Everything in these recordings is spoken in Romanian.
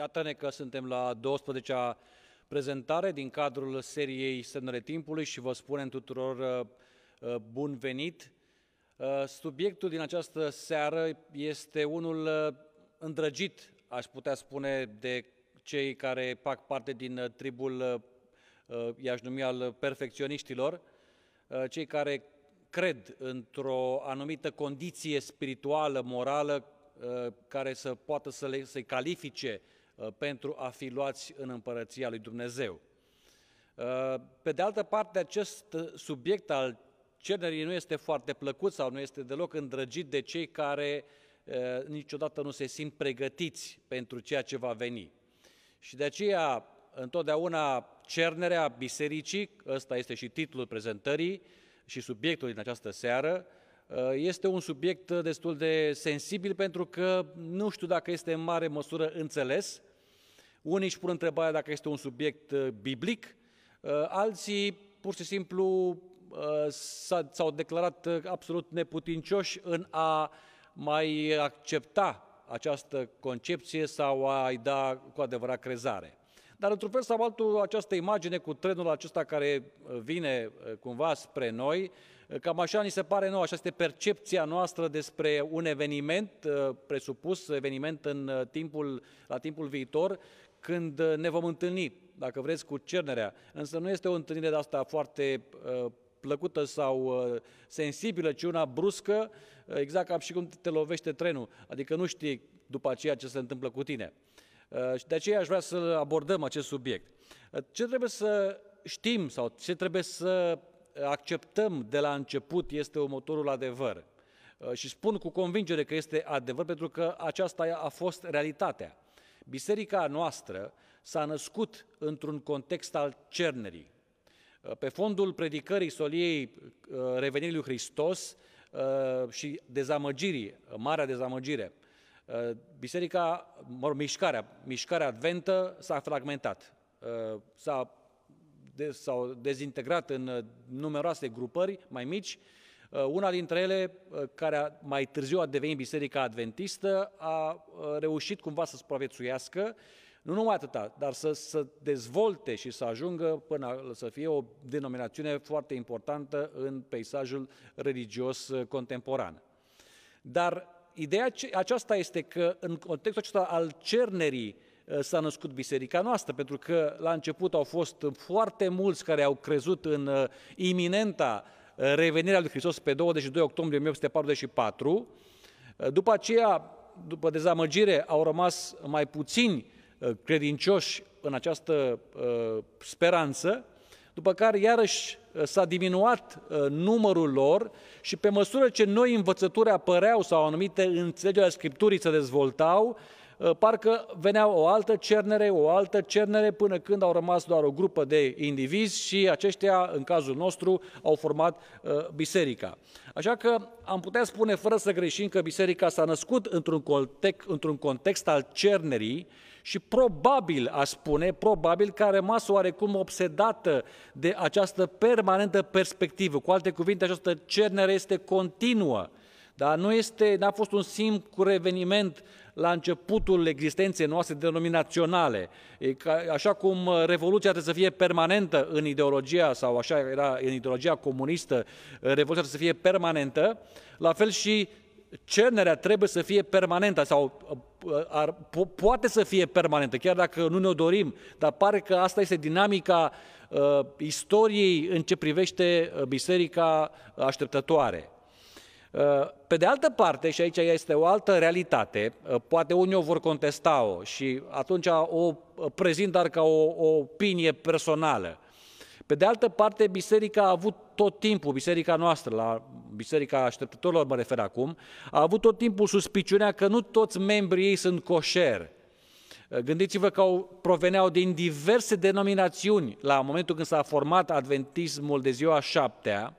Iată-ne că suntem la 12-a prezentare din cadrul seriei Semnele Timpului și vă spunem tuturor uh, uh, bun venit. Uh, subiectul din această seară este unul îndrăgit, aș putea spune, de cei care fac parte din tribul, i-aș numi, al perfecționiștilor, cei care cred într-o anumită condiție spirituală, morală, care să poată să le, să-i califice Uh, pentru a fi luați în împărăția lui Dumnezeu. Uh, pe de altă parte, acest subiect al cernerii nu este foarte plăcut sau nu este deloc îndrăgit de cei care uh, niciodată nu se simt pregătiți pentru ceea ce va veni. Și de aceea, întotdeauna, cernerea bisericii, ăsta este și titlul prezentării și subiectul din această seară, este un subiect destul de sensibil pentru că nu știu dacă este în mare măsură înțeles unii își pun întrebarea dacă este un subiect uh, biblic, uh, alții pur și simplu uh, s-au declarat absolut neputincioși în a mai accepta această concepție sau a-i da cu adevărat crezare. Dar într-un fel sau altul, această imagine cu trenul acesta care vine cumva spre noi, cam așa ni se pare nouă, așa este percepția noastră despre un eveniment presupus, eveniment în timpul, la timpul viitor, când uh, ne vom întâlni, dacă vreți, cu cernerea. Însă nu este o întâlnire de asta foarte uh, plăcută sau uh, sensibilă, ci una bruscă, uh, exact ca și cum te lovește trenul. Adică nu știi după aceea ce se întâmplă cu tine. Uh, și de aceea aș vrea să abordăm acest subiect. Uh, ce trebuie să știm sau ce trebuie să acceptăm de la început este următorul adevăr. Uh, și spun cu convingere că este adevăr pentru că aceasta a fost realitatea. Biserica noastră s-a născut într-un context al cernerii. Pe fondul predicării soliei uh, revenirii lui Hristos uh, și dezamăgirii, marea dezamăgire, uh, biserica, mă rog, mișcarea, mișcarea adventă s-a fragmentat, s-a, s-au dezintegrat în numeroase grupări mai mici, Uh, una dintre ele, uh, care mai târziu a devenit Biserica Adventistă, a uh, reușit cumva să supraviețuiască, nu numai atâta, dar să, să dezvolte și să ajungă până să fie o denominațiune foarte importantă în peisajul religios contemporan. Dar ideea aceasta este că în contextul acesta al cernerii s-a născut biserica noastră, pentru că la început au fost foarte mulți care au crezut în iminenta revenirea lui Hristos pe 22 octombrie 1844. După aceea, după dezamăgire, au rămas mai puțini uh, credincioși în această uh, speranță, după care iarăși uh, s-a diminuat numărul lor și pe măsură ce noi învățături apăreau sau anumite înțelegeri ale Scripturii se dezvoltau, Uh, parcă venea o altă cernere, o altă cernere, până când au rămas doar o grupă de indivizi și aceștia, în cazul nostru, au format uh, biserica. Așa că am putea spune, fără să greșim, că biserica s-a născut într-un context, într-un context al cernerii și probabil, a spune, probabil că a rămas oarecum obsedată de această permanentă perspectivă. Cu alte cuvinte, această cernere este continuă. Dar nu este, n-a fost un simplu eveniment la începutul existenței noastre denominaționale. Așa cum uh, Revoluția trebuie să fie permanentă în ideologia, sau așa era în ideologia comunistă, uh, Revoluția trebuie să fie permanentă, la fel și cernerea trebuie să fie permanentă sau uh, ar, po- poate să fie permanentă, chiar dacă nu ne-o dorim, dar pare că asta este dinamica uh, istoriei în ce privește biserica așteptătoare. Uh, pe de altă parte, și aici este o altă realitate, uh, poate unii o vor contesta-o și atunci o prezint doar ca o, o opinie personală. Pe de altă parte, biserica a avut tot timpul, biserica noastră, la biserica așteptătorilor mă refer acum, a avut tot timpul suspiciunea că nu toți membrii ei sunt coșeri. Uh, gândiți-vă că au, proveneau din diverse denominațiuni la momentul când s-a format adventismul de ziua șaptea,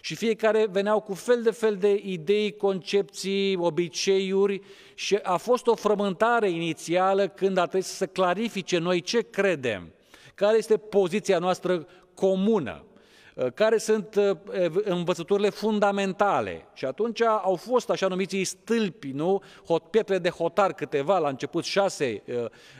și fiecare veneau cu fel de fel de idei, concepții, obiceiuri și a fost o frământare inițială când a trebuit să se clarifice noi ce credem, care este poziția noastră comună. Uh, care sunt uh, învățăturile fundamentale. Și atunci au fost așa numiții stâlpi, nu? Hot, pietre de hotar câteva, la început șase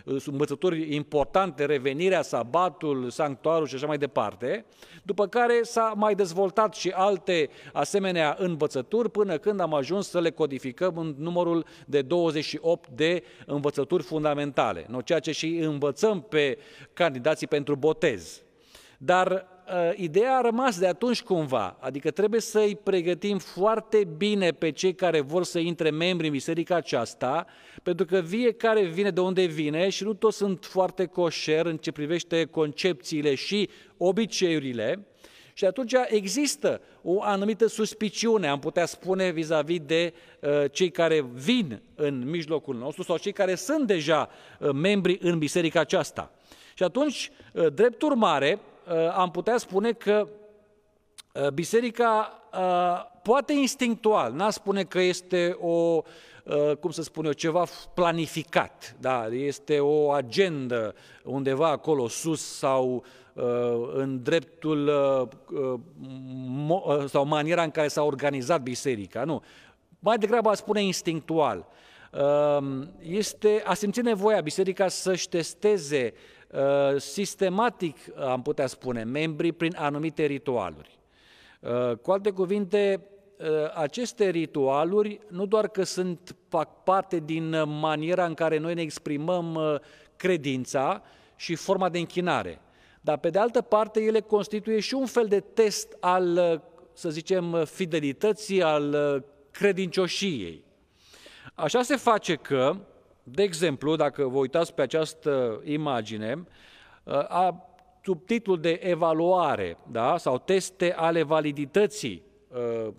uh, învățături importante, revenirea, sabatul, sanctuarul și așa mai departe, după care s-a mai dezvoltat și alte asemenea învățături până când am ajuns să le codificăm în numărul de 28 de învățături fundamentale, nu? ceea ce și învățăm pe candidații pentru botez. Dar Uh, ideea a rămas de atunci cumva, adică trebuie să îi pregătim foarte bine pe cei care vor să intre membri în biserica aceasta, pentru că fiecare vine de unde vine și nu toți sunt foarte coșer în ce privește concepțiile și obiceiurile, și atunci există o anumită suspiciune, am putea spune, vis-a-vis de uh, cei care vin în mijlocul nostru sau cei care sunt deja uh, membri în biserica aceasta. Și atunci, uh, drept urmare, Uh, am putea spune că uh, biserica uh, poate instinctual, n-a spune că este o, cum să spun eu, ceva planificat, da, este o agendă undeva acolo sus sau în dreptul sau maniera în care s-a organizat biserica, nu. Mai degrabă a spune instinctual. Este, a simțit nevoia biserica să-și testeze Uh, sistematic, am putea spune, membrii prin anumite ritualuri. Uh, cu alte cuvinte, uh, aceste ritualuri nu doar că sunt fac parte din maniera în care noi ne exprimăm credința și forma de închinare, dar pe de altă parte ele constituie și un fel de test al, să zicem, fidelității, al credincioșiei. Așa se face că de exemplu, dacă vă uitați pe această imagine, a subtitlul de evaluare da? sau teste ale validității ă,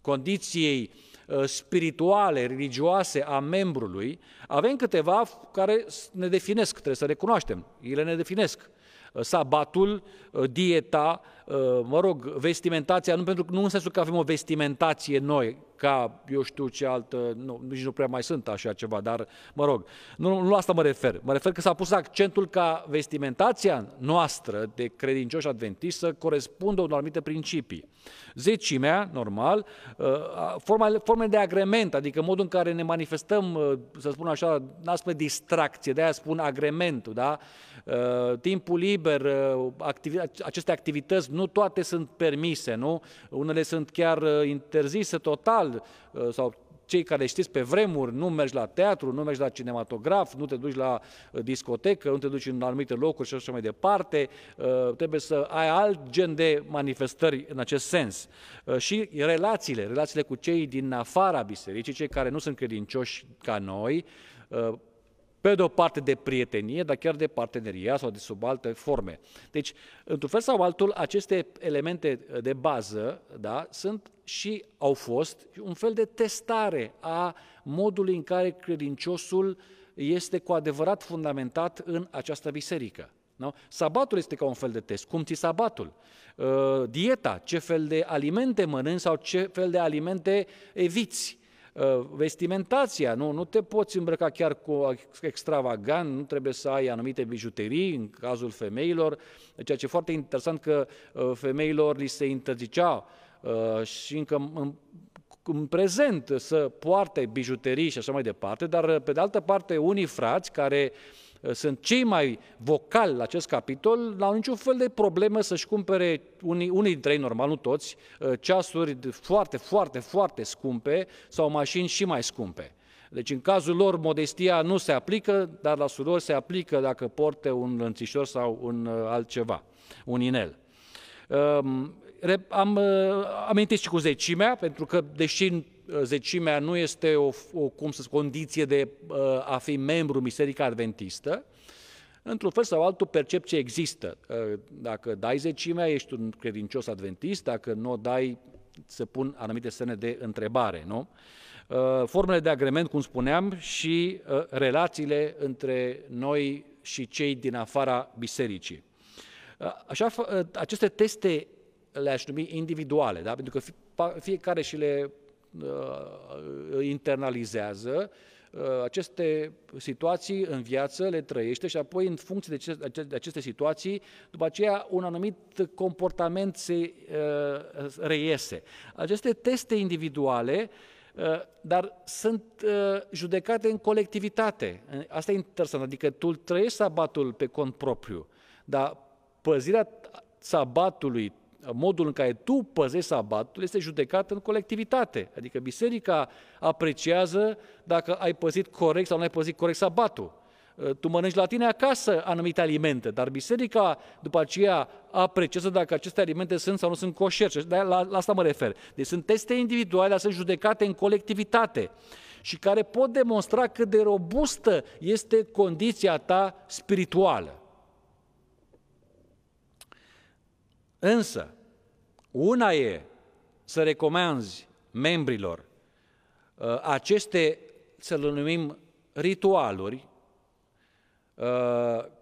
condiției ă, spirituale, religioase a membrului, avem câteva care ne definesc, trebuie să recunoaștem, ele ne definesc. Sabatul, ă, dieta, mă rog, vestimentația, nu, pentru, nu în sensul că avem o vestimentație noi, ca eu știu ce altă, nu, nici nu prea mai sunt așa ceva, dar mă rog, nu, nu la asta mă refer. Mă refer că s-a pus accentul ca vestimentația noastră de credincioși adventiști să corespundă unor anumite principii. Zecimea, normal, uh, forma, formele de agrement, adică modul în care ne manifestăm, uh, să spun așa, n-a spune distracție, de aia spun agrementul, da? Uh, timpul liber, activi- aceste activități, nu toate sunt permise, nu? Unele sunt chiar interzise total, Uh, sau cei care știți pe vremuri, nu mergi la teatru, nu mergi la cinematograf, nu te duci la uh, discotecă, nu te duci în anumite locuri și așa mai departe, uh, trebuie să ai alt gen de manifestări în acest sens. Și relațiile, relațiile cu cei din afara bisericii, cei care nu sunt credincioși ca noi, pe de o parte de prietenie, dar chiar de parteneria sau de sub alte forme. Deci, într-un fel sau altul, aceste elemente de bază da, sunt și au fost un fel de testare a modului în care credinciosul este cu adevărat fundamentat în această biserică. Nu? Sabatul este ca un fel de test. Cum ți sabatul? Uh, dieta, ce fel de alimente mănânci sau ce fel de alimente eviți? Uh, vestimentația, nu, nu te poți îmbrăca chiar cu extravagant, nu trebuie să ai anumite bijuterii, în cazul femeilor, ceea ce e foarte interesant că uh, femeilor li se interzicea uh, și încă în, în prezent să poarte bijuterii și așa mai departe, dar pe de altă parte unii frați care uh, Uh, sunt cei mai vocali la acest capitol, n-au niciun fel de problemă să-și cumpere, unii, unii dintre ei, normal, nu toți, uh, ceasuri foarte, foarte, foarte scumpe sau mașini și mai scumpe. Deci în cazul lor modestia nu se aplică, dar la surori se aplică dacă porte un lănțișor sau un uh, altceva, un inel. Um, am amintit și cu zecimea, pentru că deși zecimea nu este o, o cum să spun, condiție de uh, a fi membru Biserica Adventistă, într-un fel sau altul percepție există. Uh, dacă dai zecimea, ești un credincios adventist, dacă nu o dai, se pun anumite semne de întrebare, nu? Uh, formele de agrement, cum spuneam, și relațiile între noi și cei din afara bisericii. Așa, aceste teste le-aș numi individuale, da? pentru că fiecare și le uh, internalizează, aceste situații în viață, le trăiește și apoi în funcție de aceste situații, după aceea un anumit comportament se reiese. Aceste teste individuale dar sunt judecate în colectivitate. Asta e interesant, adică tu trăiești sabatul pe cont propriu, dar păzirea sabatului, modul în care tu păzești sabatul, este judecat în colectivitate. Adică biserica apreciază dacă ai păzit corect sau nu ai păzit corect sabatul. Tu mănânci la tine acasă anumite alimente, dar biserica după aceea apreciază dacă aceste alimente sunt sau nu sunt coșer. La, la, la asta mă refer. Deci sunt teste individuale, dar sunt judecate în colectivitate și care pot demonstra cât de robustă este condiția ta spirituală. Însă, una e să recomanzi membrilor uh, aceste, să le numim, ritualuri, uh,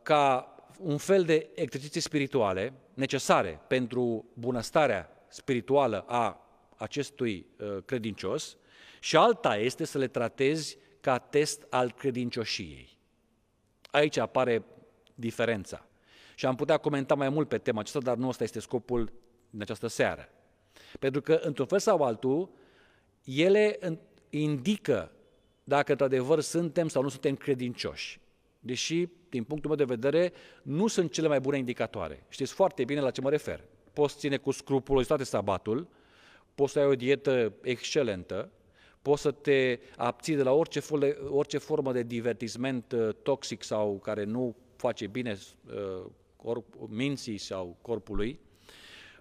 ca un fel de exerciții spirituale necesare pentru bunăstarea spirituală a acestui uh, credincios și alta este să le tratezi ca test al credincioșiei. Aici apare diferența. Și am putea comenta mai mult pe tema aceasta, dar nu ăsta este scopul din această seară. Pentru că, într-un fel sau altul, ele indică dacă într-adevăr suntem sau nu suntem credincioși. Deși, din punctul meu de vedere, nu sunt cele mai bune indicatoare. Știți foarte bine la ce mă refer. Poți ține cu scrupulozitate sabatul, poți să ai o dietă excelentă, poți să te abții de la orice, orice formă de divertisment uh, toxic sau care nu face bine uh, corp, minții sau corpului,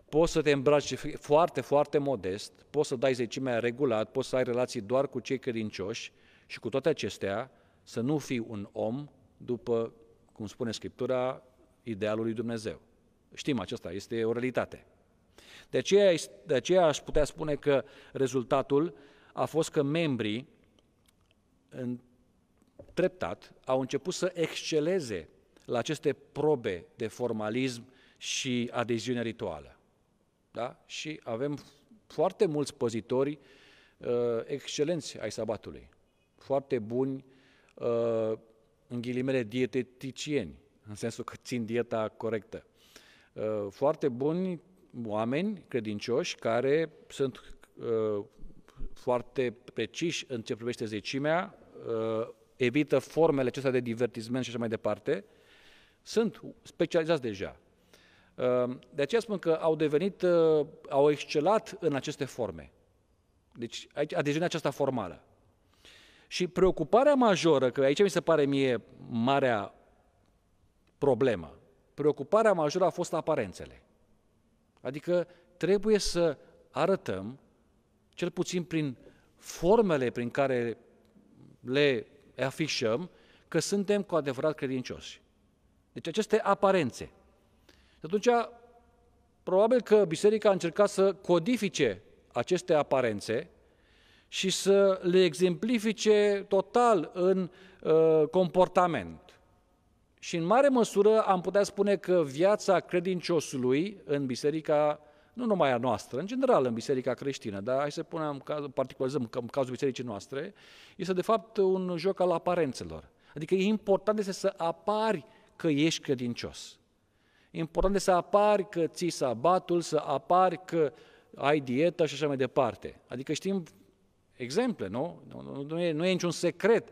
poți să te îmbraci foarte, foarte modest, poți să dai zecimea regulat, poți să ai relații doar cu cei credincioși și cu toate acestea să nu fii un om după, cum spune Scriptura, idealul lui Dumnezeu. Știm acesta, este o realitate. De aceea, de aceea aș putea spune că rezultatul a fost că membrii, în treptat, au început să exceleze la aceste probe de formalism și adeziune rituală. Da? Și avem foarte mulți păzitori uh, excelenți ai sabatului, foarte buni, uh, în ghilimele, dieteticieni, în sensul că țin dieta corectă. Uh, foarte buni oameni credincioși care sunt uh, foarte preciși în ce privește zecimea, uh, evită formele acestea de divertisment și așa mai departe, sunt specializați deja. Ehm, de aceea spun că au devenit, uh, au excelat în aceste forme. Deci aici a devenit aceasta formală. Și preocuparea majoră, că aici mi se pare mie marea problemă, preocuparea majoră a fost aparențele. Adică trebuie să arătăm, cel puțin prin formele prin care le afișăm, că suntem cu adevărat credincioși. Deci aceste aparențe. Și atunci, probabil că biserica a încercat să codifice aceste aparențe și să le exemplifice total în uh, comportament. Și în mare măsură am putea spune că viața credinciosului în biserica, nu numai a noastră, în general în biserica creștină, dar hai să punem, particularizăm în cazul bisericii noastre, este de fapt un joc al aparențelor. Adică e important este să apari că ești credincios. Important este să apari că ții sabatul, să apari că ai dietă și așa mai departe. Adică știm exemple, nu? Nu, nu, e, nu e niciun secret.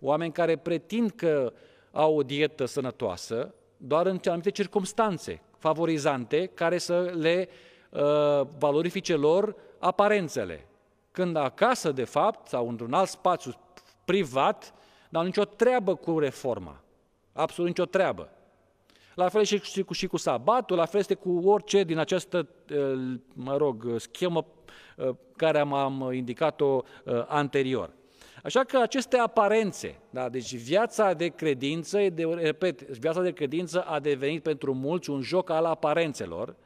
Oameni care pretind că au o dietă sănătoasă, doar în anumite circunstanțe favorizante, care să le uh, valorifice lor aparențele. Când acasă, de fapt, sau într-un alt spațiu privat, n-au nicio treabă cu reforma. Absolut nicio treabă. La fel și cu, și cu sabatul, la fel este cu orice din această, mă rog, schemă care am, am indicat-o anterior. Așa că aceste aparențe, da, deci viața de credință, de, repet, viața de credință a devenit pentru mulți un joc al aparențelor,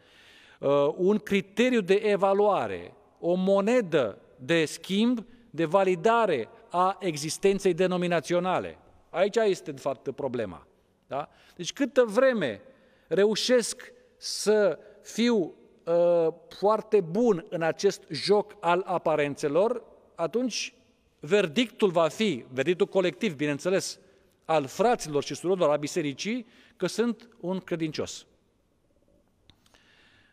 un criteriu de evaluare, o monedă de schimb, de validare a existenței denominaționale. Aici este, de fapt, problema. Da? Deci câtă vreme reușesc să fiu uh, foarte bun în acest joc al aparențelor, atunci verdictul va fi, verdictul colectiv, bineînțeles, al fraților și surorilor a bisericii, că sunt un credincios.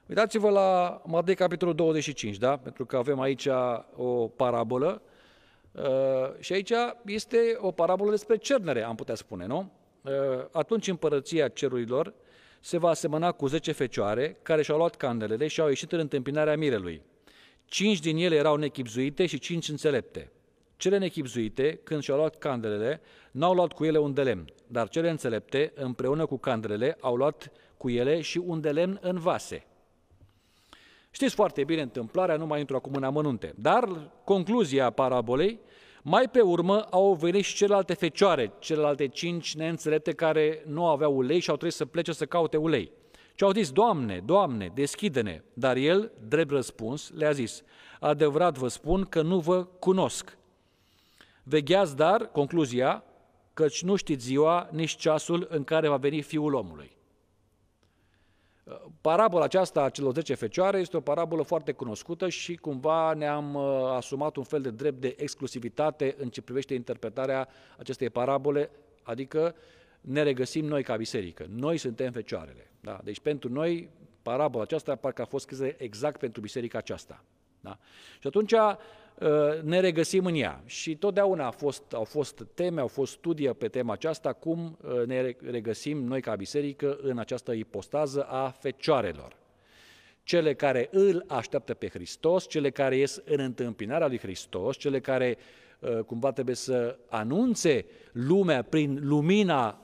Uitați-vă la Matei, capitolul 25, da? pentru că avem aici o parabolă uh, și aici este o parabolă despre cernere, am putea spune, nu? Uh, atunci împărăția cerurilor se va asemăna cu zece fecioare care și-au luat candelele și au ieșit în întâmpinarea mirelui. Cinci din ele erau nechipzuite și cinci înțelepte. Cele nechipzuite, când și-au luat candelele, n-au luat cu ele un de lemn, dar cele înțelepte, împreună cu candelele, au luat cu ele și un de lemn în vase. Știți foarte bine întâmplarea, nu mai intru acum în amănunte, dar concluzia parabolei, mai pe urmă au venit și celelalte fecioare, celelalte cinci neînțelepte care nu aveau ulei și au trebuit să plece să caute ulei. Și au zis, Doamne, Doamne, deschide-ne. Dar el, drept răspuns, le-a zis, adevărat vă spun că nu vă cunosc. Vegheați, dar, concluzia, căci nu știți ziua, nici ceasul în care va veni Fiul omului. Parabola aceasta a celor 10 fecioare este o parabolă foarte cunoscută și cumva ne-am uh, asumat un fel de drept de exclusivitate în ce privește interpretarea acestei parabole, adică ne regăsim noi ca biserică. Noi suntem fecioarele. Da? Deci pentru noi parabola aceasta parcă a fost scrisă exact pentru biserica aceasta. Da? Și atunci Uh, ne regăsim în ea. Și totdeauna a fost, au fost teme, au fost studii pe tema aceasta, cum uh, ne regăsim noi ca biserică în această ipostază a fecioarelor. Cele care îl așteaptă pe Hristos, cele care ies în întâmpinarea lui Hristos, cele care uh, cumva trebuie să anunțe lumea prin lumina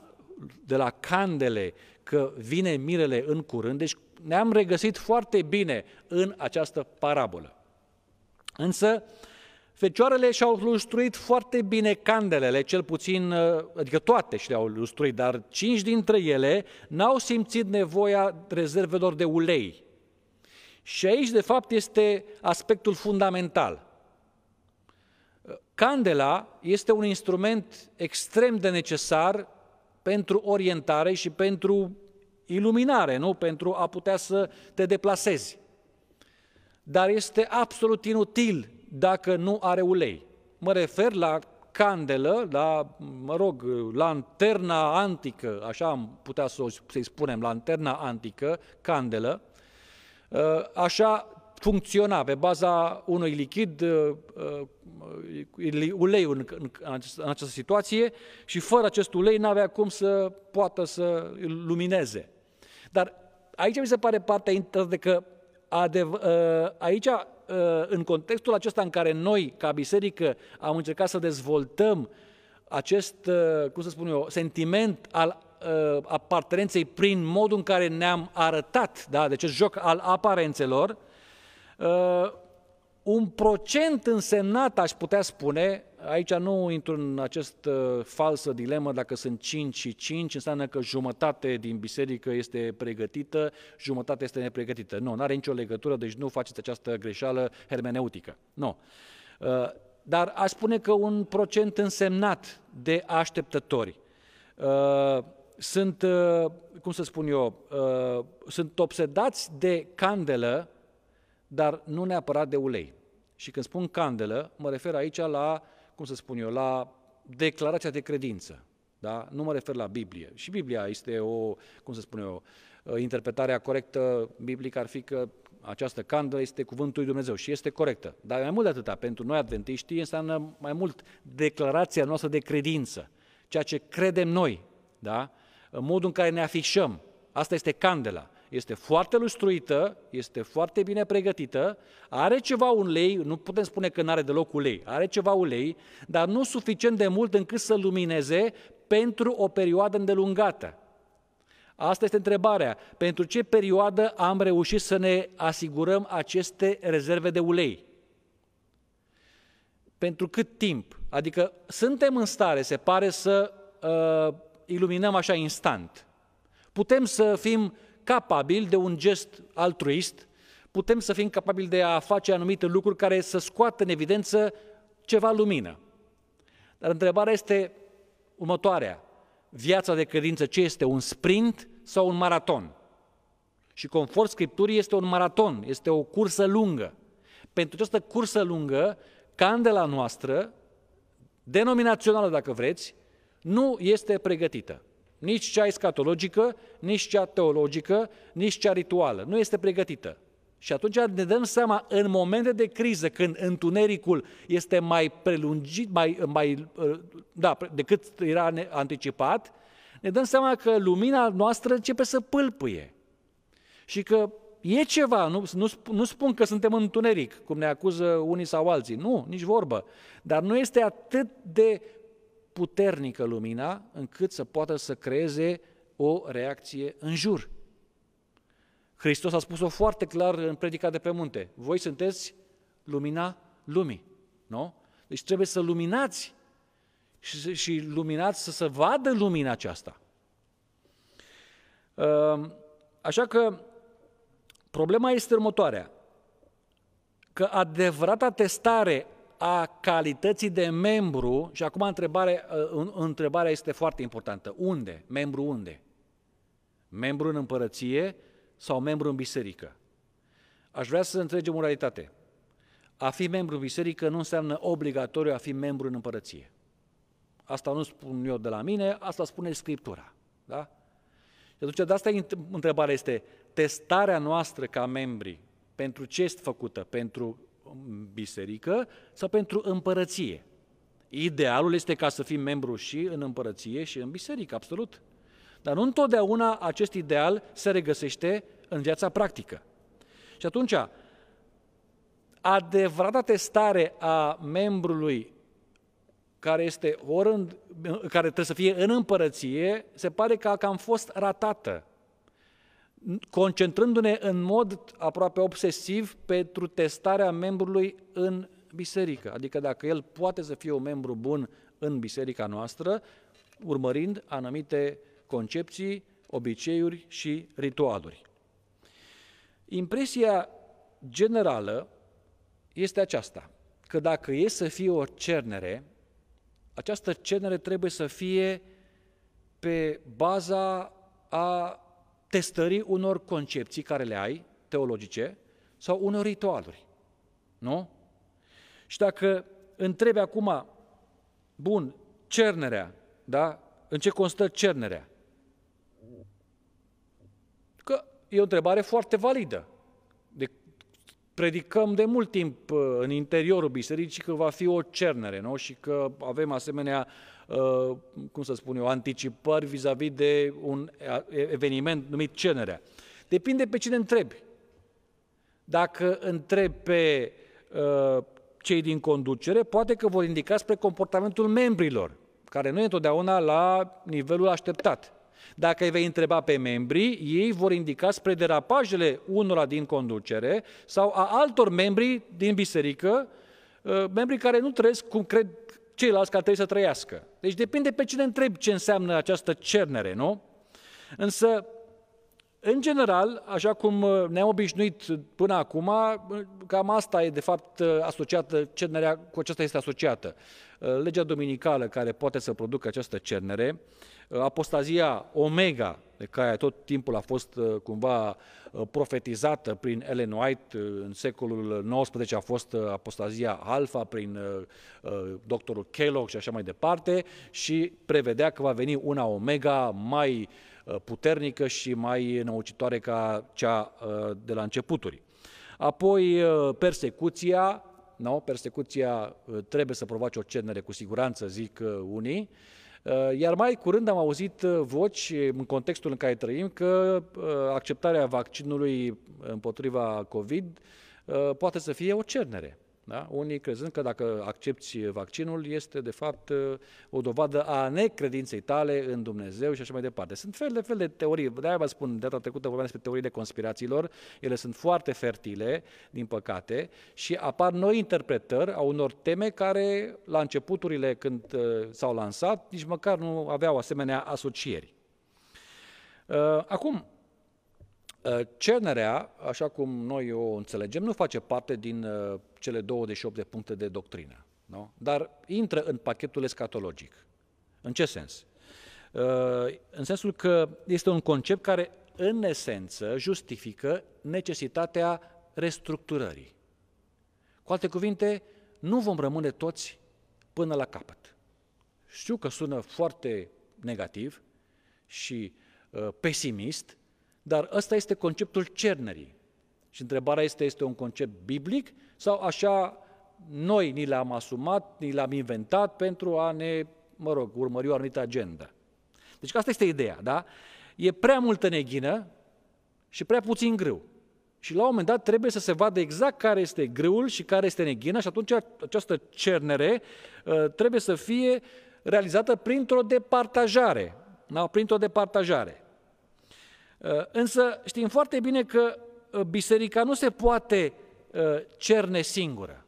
de la candele că vine mirele în curând. Deci ne-am regăsit foarte bine în această parabolă. Însă, fecioarele și-au lustruit foarte bine candelele, cel puțin, uh, adică toate și le-au lustruit, dar cinci dintre ele n-au simțit nevoia rezervelor de ulei. Și aici, de fapt, este aspectul fundamental. Candela este un instrument extrem de necesar pentru orientare și pentru iluminare, nu? Pentru a putea să te deplasezi. Dar este absolut inutil dacă nu are ulei. Mă refer la candelă, la, mă rog, lanterna antică, așa am putea să-i spunem, lanterna antică, candelă, ă, așa funcționa pe baza unui lichid, ă, ă, ulei în, în, în această situație și fără acest ulei n-avea cum să poată să lumineze. Dar aici mi se pare partea interesantă că adev- aici Uh, în contextul acesta în care noi, ca biserică, am încercat să dezvoltăm acest, uh, cum să spun eu, sentiment al uh, apartenenței prin modul în care ne-am arătat, da, de acest joc al aparențelor, un procent însemnat, aș putea spune, aici nu intru în acest uh, falsă dilemă dacă sunt 5 și 5, înseamnă că jumătate din biserică este pregătită, jumătate este nepregătită. Nu, nu are nicio legătură, deci nu faceți această greșeală hermeneutică. Nu. Uh, dar aș spune că un procent însemnat de așteptători uh, sunt, uh, cum să spun eu, uh, sunt obsedați de candelă, dar nu neapărat de ulei. Și când spun candelă, mă refer aici la, cum să spun eu, la declarația de credință. Da? Nu mă refer la Biblie. Și Biblia este o, cum să spun eu, interpretarea corectă biblică ar fi că această candelă este cuvântul lui Dumnezeu și este corectă. Dar mai mult de atâta, pentru noi adventiștii înseamnă mai mult declarația noastră de credință, ceea ce credem noi, da? în modul în care ne afișăm. Asta este candela este foarte lustruită, este foarte bine pregătită, are ceva ulei, nu putem spune că nu are deloc ulei, are ceva ulei, dar nu suficient de mult încât să lumineze pentru o perioadă îndelungată. Asta este întrebarea. Pentru ce perioadă am reușit să ne asigurăm aceste rezerve de ulei? Pentru cât timp? Adică suntem în stare, se pare, să uh, iluminăm așa instant. Putem să fim capabili de un gest altruist, putem să fim capabili de a face anumite lucruri care să scoată în evidență ceva lumină. Dar întrebarea este următoarea. Viața de credință ce este? Un sprint sau un maraton? Și conform Scripturii este un maraton, este o cursă lungă. Pentru această cursă lungă, candela noastră denominațională, dacă vreți, nu este pregătită. Nici cea escatologică, nici cea teologică, nici cea rituală. Nu este pregătită. Și atunci ne dăm seama, în momente de criză, când întunericul este mai prelungit, mai, mai, da, decât era anticipat, ne dăm seama că lumina noastră începe să pâlpâie. Și că e ceva, nu, nu, nu spun că suntem în întuneric, cum ne acuză unii sau alții, nu, nici vorbă. Dar nu este atât de puternică lumina încât să poată să creeze o reacție în jur. Hristos a spus-o foarte clar în predica de pe munte. Voi sunteți lumina lumii. Nu? Deci trebuie să luminați și, și luminați să se vadă lumina aceasta. Ehm, așa că problema este următoarea. Că adevărata testare a calității de membru, și acum întrebare, uh, întrebarea este foarte importantă. Unde? Membru unde? Membru în împărăție sau membru în biserică? Aș vrea să înțelegem o realitate. A fi membru în biserică nu înseamnă obligatoriu a fi membru în împărăție. Asta nu spun eu de la mine, asta spune Scriptura. Da? Și atunci de asta întrebarea este, testarea noastră ca membri, pentru ce este făcută? Pentru biserică sau pentru împărăție. Idealul este ca să fim membru și în împărăție și în biserică, absolut. Dar nu întotdeauna acest ideal se regăsește în viața practică. Și atunci, adevărata testare a membrului care, este ori în, care trebuie să fie în împărăție, se pare că a cam fost ratată concentrându-ne în mod aproape obsesiv pentru testarea membrului în biserică. Adică dacă el poate să fie un membru bun în biserica noastră, urmărind anumite concepții, obiceiuri și ritualuri. Impresia generală este aceasta, că dacă e să fie o cernere, această cernere trebuie să fie pe baza a testării unor concepții care le ai, teologice, sau unor ritualuri. Nu? Și dacă întrebi acum, bun, cernerea, da? În ce constă cernerea? Că e o întrebare foarte validă. De, predicăm de mult timp uh, în interiorul bisericii că va fi o cernere, nu? Și că avem asemenea Uh, cum să spun eu, anticipări vis-a-vis de un eveniment numit cenerea. Depinde pe cine întrebi. Dacă întrebi pe uh, cei din conducere, poate că vor indica spre comportamentul membrilor, care nu e întotdeauna la nivelul așteptat. Dacă îi vei întreba pe membrii, ei vor indica spre derapajele unora din conducere sau a altor membri din biserică, uh, membrii care nu trăiesc cum cred ceilalți care trebuie să trăiască. Deci depinde pe cine întrebi ce înseamnă această cernere, nu? Însă, în general, așa cum uh, ne-am obișnuit până acum, uh, cam asta e de fapt uh, asociată, cernerea cu aceasta este asociată. Legea dominicală care poate să producă această cernere, apostazia omega, de care tot timpul a fost cumva profetizată prin Ellen White, în secolul XIX a fost apostazia alfa prin doctorul Kellogg și așa mai departe și prevedea că va veni una omega mai puternică și mai năucitoare ca cea de la începuturi. Apoi persecuția, no? persecuția trebuie să provoace o cernere cu siguranță, zic unii, iar mai curând am auzit voci în contextul în care trăim că acceptarea vaccinului împotriva COVID poate să fie o cernere. Da? Unii crezând că dacă accepti vaccinul este de fapt o dovadă a necredinței tale în Dumnezeu și așa mai departe. Sunt fel de fel de teorii, de-aia vă spun, data trecută vorbeam despre teoriile conspirațiilor, ele sunt foarte fertile, din păcate, și apar noi interpretări a unor teme care la începuturile când uh, s-au lansat, nici măcar nu aveau asemenea asocieri. Uh, acum, Uh, cenerea, așa cum noi o înțelegem, nu face parte din uh, cele 28 de puncte de doctrină, nu? dar intră în pachetul escatologic. În ce sens? Uh, în sensul că este un concept care, în esență, justifică necesitatea restructurării. Cu alte cuvinte, nu vom rămâne toți până la capăt. Știu că sună foarte negativ și uh, pesimist, dar ăsta este conceptul cernerii. Și întrebarea este, este un concept biblic sau așa noi ni l-am asumat, ni l-am inventat pentru a ne, mă rog, urmări o anumită agenda. Deci asta este ideea, da? E prea multă neghină și prea puțin grâu. Și la un moment dat trebuie să se vadă exact care este grâul și care este neghina și atunci această cernere uh, trebuie să fie realizată printr-o departajare. Da? Printr-o departajare. Uh, însă știm foarte bine că uh, biserica nu se poate cerne singură.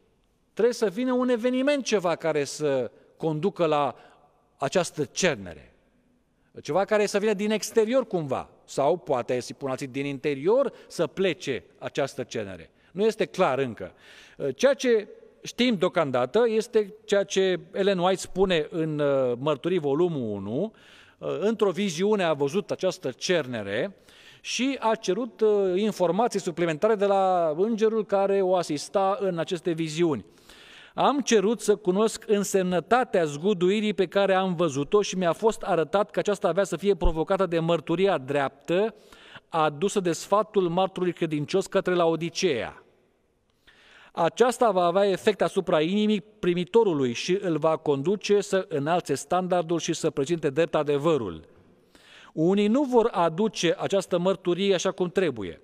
Trebuie să vină un eveniment ceva care să conducă la această cernere. Ceva care să vină din exterior cumva, sau poate să pun alții din interior să plece această cerere. Nu este clar încă. Ceea ce știm deocamdată este ceea ce Ellen White spune în uh, Mărturii volumul 1, uh, într-o viziune a văzut această cernere și a cerut uh, informații suplimentare de la îngerul care o asista în aceste viziuni. Am cerut să cunosc însemnătatea zguduirii pe care am văzut-o și mi-a fost arătat că aceasta avea să fie provocată de mărturia dreaptă adusă de sfatul marturului credincios către la Odiceea. Aceasta va avea efect asupra inimii primitorului și îl va conduce să înalțe standardul și să prezinte drept adevărul. Unii nu vor aduce această mărturie așa cum trebuie.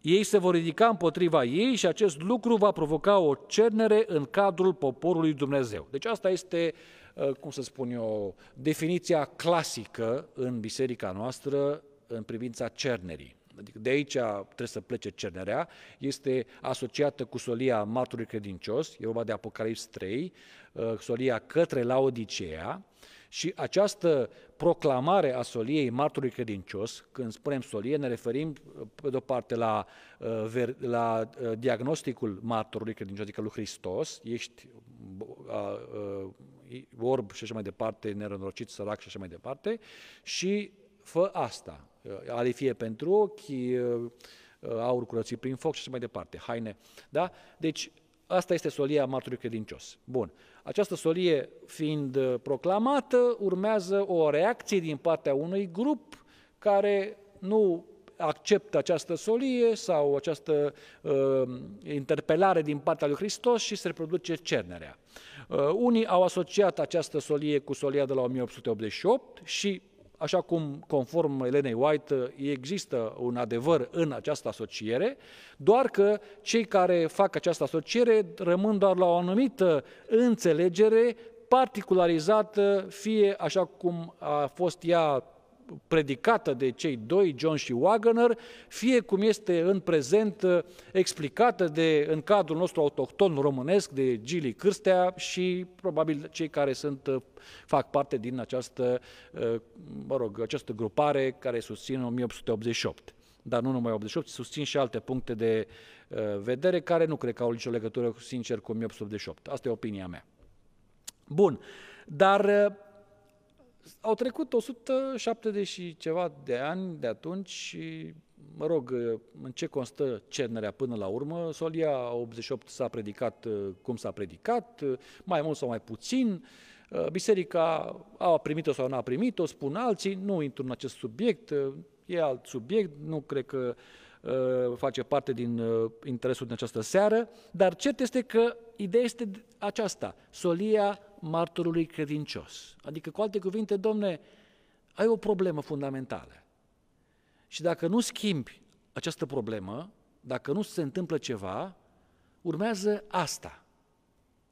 Ei se vor ridica împotriva ei și acest lucru va provoca o cernere în cadrul poporului Dumnezeu. Deci asta este, uh, cum să spun eu, definiția clasică în biserica noastră în privința cernerii. Adică de aici trebuie să plece cernerea, este asociată cu solia marturului credincios, e vorba de Apocalips 3, uh, solia către Laodicea, și această proclamare a soliei marturului credincios, când spunem solie, ne referim pe de-o parte la, uh, la uh, diagnosticul marturului credincios, adică lui Hristos, ești uh, orb și așa mai departe, nerănorocit, sărac și așa mai departe, și fă asta, ale fie pentru ochi, aur curățit prin foc și așa mai departe, haine. Da? Deci asta este solia marturului credincios. Bun. Această solie fiind uh, proclamată, urmează o reacție din partea unui grup care nu acceptă această solie sau această uh, interpelare din partea lui Hristos și se reproduce cernerea. Uh, unii au asociat această solie cu solia de la 1888 și așa cum, conform Elenei White, există un adevăr în această asociere, doar că cei care fac această asociere rămân doar la o anumită înțelegere particularizată, fie așa cum a fost ea predicată de cei doi, John și Wagner, fie cum este în prezent uh, explicată de, în cadrul nostru autohton românesc de Gili Cârstea și probabil cei care sunt, uh, fac parte din această, uh, mă rog, această grupare care susțin 1888 dar nu numai 88, susțin și alte puncte de uh, vedere care nu cred că au nicio legătură, sincer, cu 1888. Asta e opinia mea. Bun, dar uh, au trecut 170 și ceva de ani de atunci și, mă rog, în ce constă cernerea până la urmă? Solia 88 s-a predicat cum s-a predicat, mai mult sau mai puțin, biserica a primit-o sau nu a primit-o, spun alții, nu intru în acest subiect, e alt subiect, nu cred că uh, face parte din uh, interesul din această seară, dar cert este că ideea este aceasta, solia martorului credincios. Adică, cu alte cuvinte, domne, ai o problemă fundamentală. Și dacă nu schimbi această problemă, dacă nu se întâmplă ceva, urmează asta.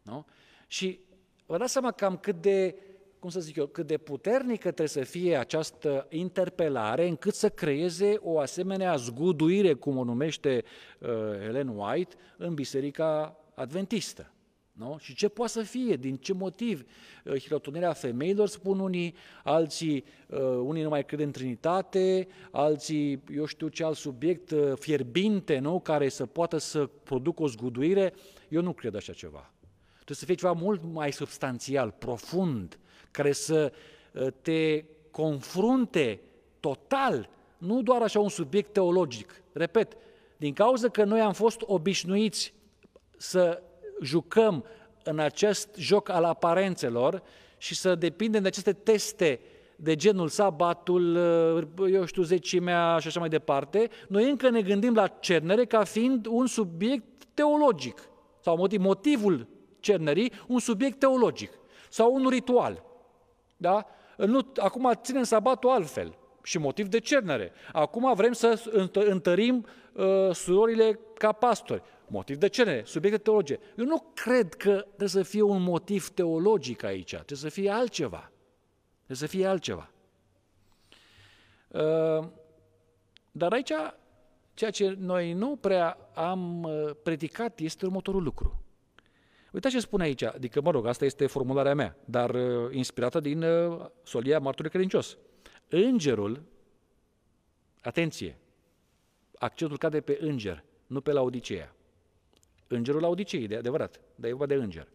Nu? Și vă dați seama cam cât de, cum să zic eu, cât de puternică trebuie să fie această interpelare încât să creeze o asemenea zguduire, cum o numește uh, Ellen White, în Biserica Adventistă. Nu? Și ce poate să fie, din ce motiv? Uh, hirotonirea femeilor, spun unii, alții, uh, unii nu mai cred în Trinitate, alții, eu știu ce alt subiect, uh, fierbinte, nu? care să poată să producă o zguduire. Eu nu cred așa ceva. Trebuie să fie ceva mult mai substanțial, profund, care să te confrunte total, nu doar așa un subiect teologic. Repet, din cauza că noi am fost obișnuiți să jucăm în acest joc al aparențelor și să depindem de aceste teste de genul sabatul, uh, eu știu, zecimea și așa mai departe, noi încă ne gândim la cernere ca fiind un subiect teologic sau motiv, motivul cernerii, un subiect teologic sau un ritual. Da? Nu, acum ținem sabatul altfel și motiv de cernere. Acum vrem să întărim uh, surorile ca pastori. Motiv de cernere, subiect de teologie. Eu nu cred că trebuie să fie un motiv teologic aici, trebuie să fie altceva. Trebuie să fie altceva. Uh, dar aici, ceea ce noi nu prea am uh, predicat este următorul lucru. Uitați ce spune aici, adică, mă rog, asta este formularea mea, dar uh, inspirată din Solia Marturului Credincios. Îngerul, atenție, accentul cade pe înger, nu pe Laodicea. Îngerul Laodiceei, de adevărat, dar e vorba de înger.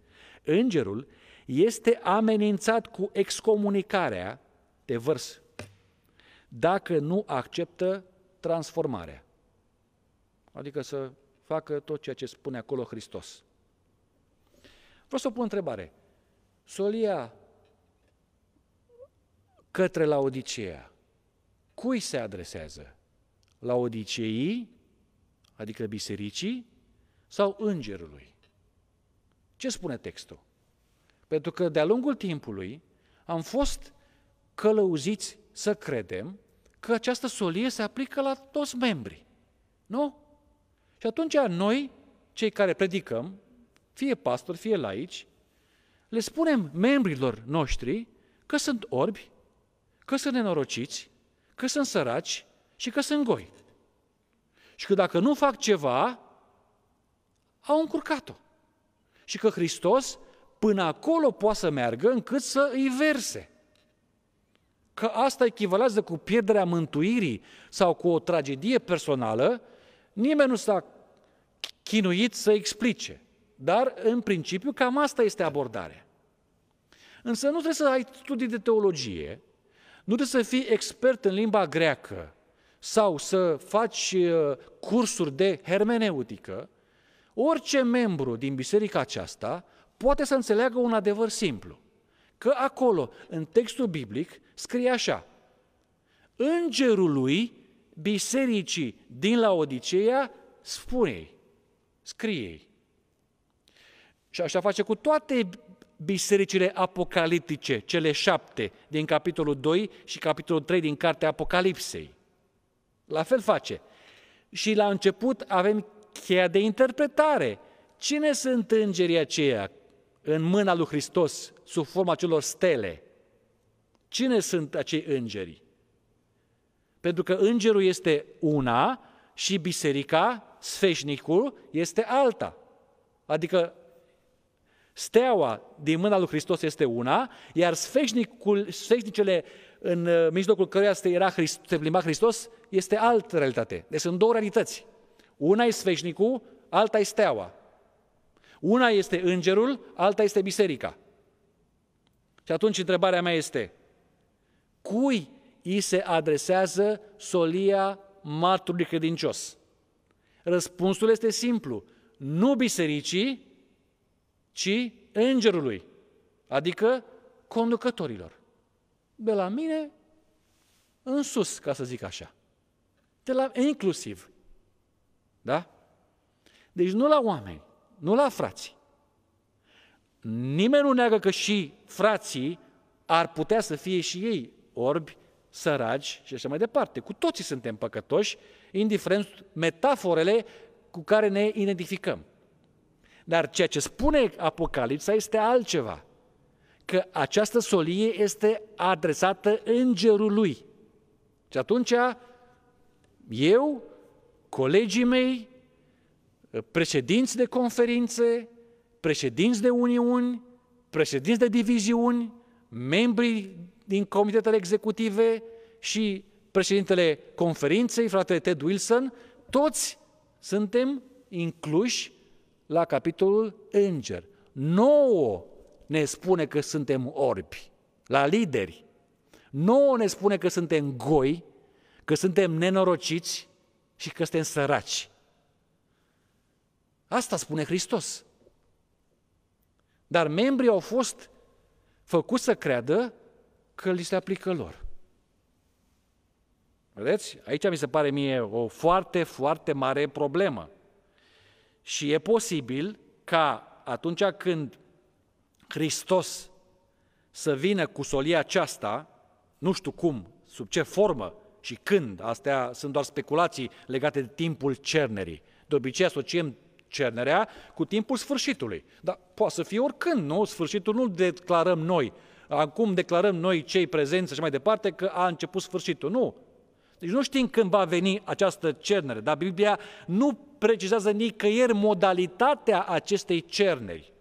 Îngerul este amenințat cu excomunicarea de vărs dacă nu acceptă transformarea. Adică să facă tot ceea ce spune acolo Hristos. Vreau să pun întrebare. Solia către la Odiceea, cui se adresează? La Odiceii, adică bisericii, sau îngerului? Ce spune textul? Pentru că de-a lungul timpului am fost călăuziți să credem că această solie se aplică la toți membrii. Nu? Și atunci noi, cei care predicăm, fie pastori, fie laici, le spunem membrilor noștri că sunt orbi, că sunt nenorociți, că sunt săraci și că sunt goi. Și că dacă nu fac ceva, au încurcat-o. Și că Hristos până acolo poate să meargă încât să îi verse. Că asta echivalează cu pierderea mântuirii sau cu o tragedie personală, nimeni nu s-a chinuit să explice. Dar, în principiu, cam asta este abordarea. Însă nu trebuie să ai studii de teologie, nu trebuie să fii expert în limba greacă sau să faci uh, cursuri de hermeneutică. Orice membru din biserica aceasta poate să înțeleagă un adevăr simplu. Că acolo, în textul biblic, scrie așa. Îngerului bisericii din Laodicea spune scrie Și așa face cu toate bisericile apocaliptice, cele șapte din capitolul 2 și capitolul 3 din cartea Apocalipsei. La fel face. Și la început avem cheia de interpretare. Cine sunt îngerii aceia în mâna lui Hristos, sub forma celor stele. Cine sunt acei îngeri? Pentru că îngerul este una și biserica, sfeșnicul, este alta. Adică steaua din mâna lui Hristos este una, iar sfeșnicul, sfeșnicele în uh, mijlocul căruia se, era Hristos, se plimba Hristos este altă realitate. Deci sunt două realități. Una e sfeșnicul, alta e steaua. Una este îngerul, alta este biserica. Și atunci întrebarea mea este, cui îi se adresează solia marturului credincios? Răspunsul este simplu, nu bisericii, ci îngerului, adică conducătorilor. De la mine în sus, ca să zic așa. De la, inclusiv. Da? Deci nu la oameni, nu la frații. Nimeni nu neagă că și frații ar putea să fie și ei orbi, săraci și așa mai departe. Cu toții suntem păcătoși, indiferent metaforele cu care ne identificăm. Dar ceea ce spune Apocalipsa este altceva. Că această solie este adresată îngerului. Și atunci eu, colegii mei, președinți de conferințe, președinți de uniuni, președinți de diviziuni, membri din comitetele executive și președintele conferinței, fratele Ted Wilson, toți suntem incluși la capitolul înger. Nouă ne spune că suntem orbi, la lideri. Nouă ne spune că suntem goi, că suntem nenorociți și că suntem săraci. Asta spune Hristos. Dar membrii au fost făcut să creadă că li se aplică lor. Vedeți? Aici mi se pare mie o foarte, foarte mare problemă. Și e posibil ca atunci când Hristos să vină cu solia aceasta, nu știu cum, sub ce formă și când, astea sunt doar speculații legate de timpul cernerii. De obicei asociem cernerea cu timpul sfârșitului. Dar poate să fie oricând, nu? Sfârșitul nu declarăm noi. Acum declarăm noi cei prezenți și mai departe că a început sfârșitul. Nu. Deci nu știm când va veni această cernere, dar Biblia nu precizează nicăieri modalitatea acestei cerneri.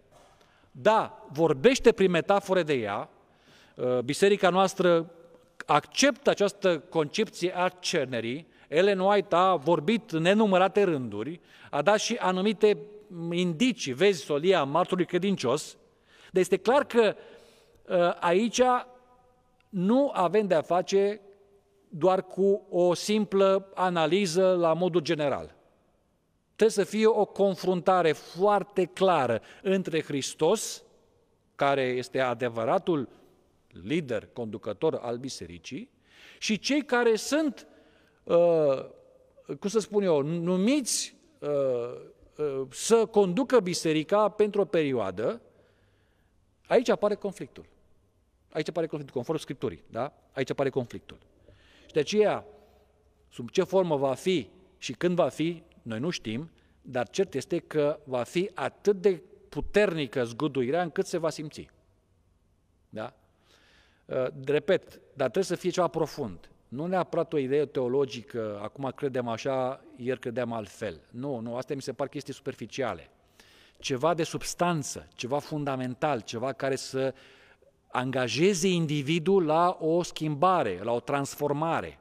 Da, vorbește prin metafore de ea, uh, biserica noastră acceptă această concepție a cernerii, Ellen White a vorbit în nenumărate rânduri, a dat și anumite indicii, vezi solia martorului credincios, dar este clar că uh, aici nu avem de a face doar cu o simplă analiză la modul general. Trebuie să fie o confruntare foarte clară între Hristos, care este adevăratul lider, conducător al bisericii, și cei care sunt, uh, cum să spun eu, numiți uh, uh, să conducă biserica pentru o perioadă, aici apare conflictul. Aici apare conflictul, conform Scripturii, da? Aici apare conflictul. Și de aceea, sub ce formă va fi și când va fi, noi nu știm, dar cert este că va fi atât de puternică zguduirea încât se va simți. Da? Uh, repet, dar trebuie să fie ceva profund. Nu neapărat o idee teologică, acum credem așa, ieri credeam altfel. Nu, nu, astea mi se par chestii superficiale. Ceva de substanță, ceva fundamental, ceva care să angajeze individul la o schimbare, la o transformare.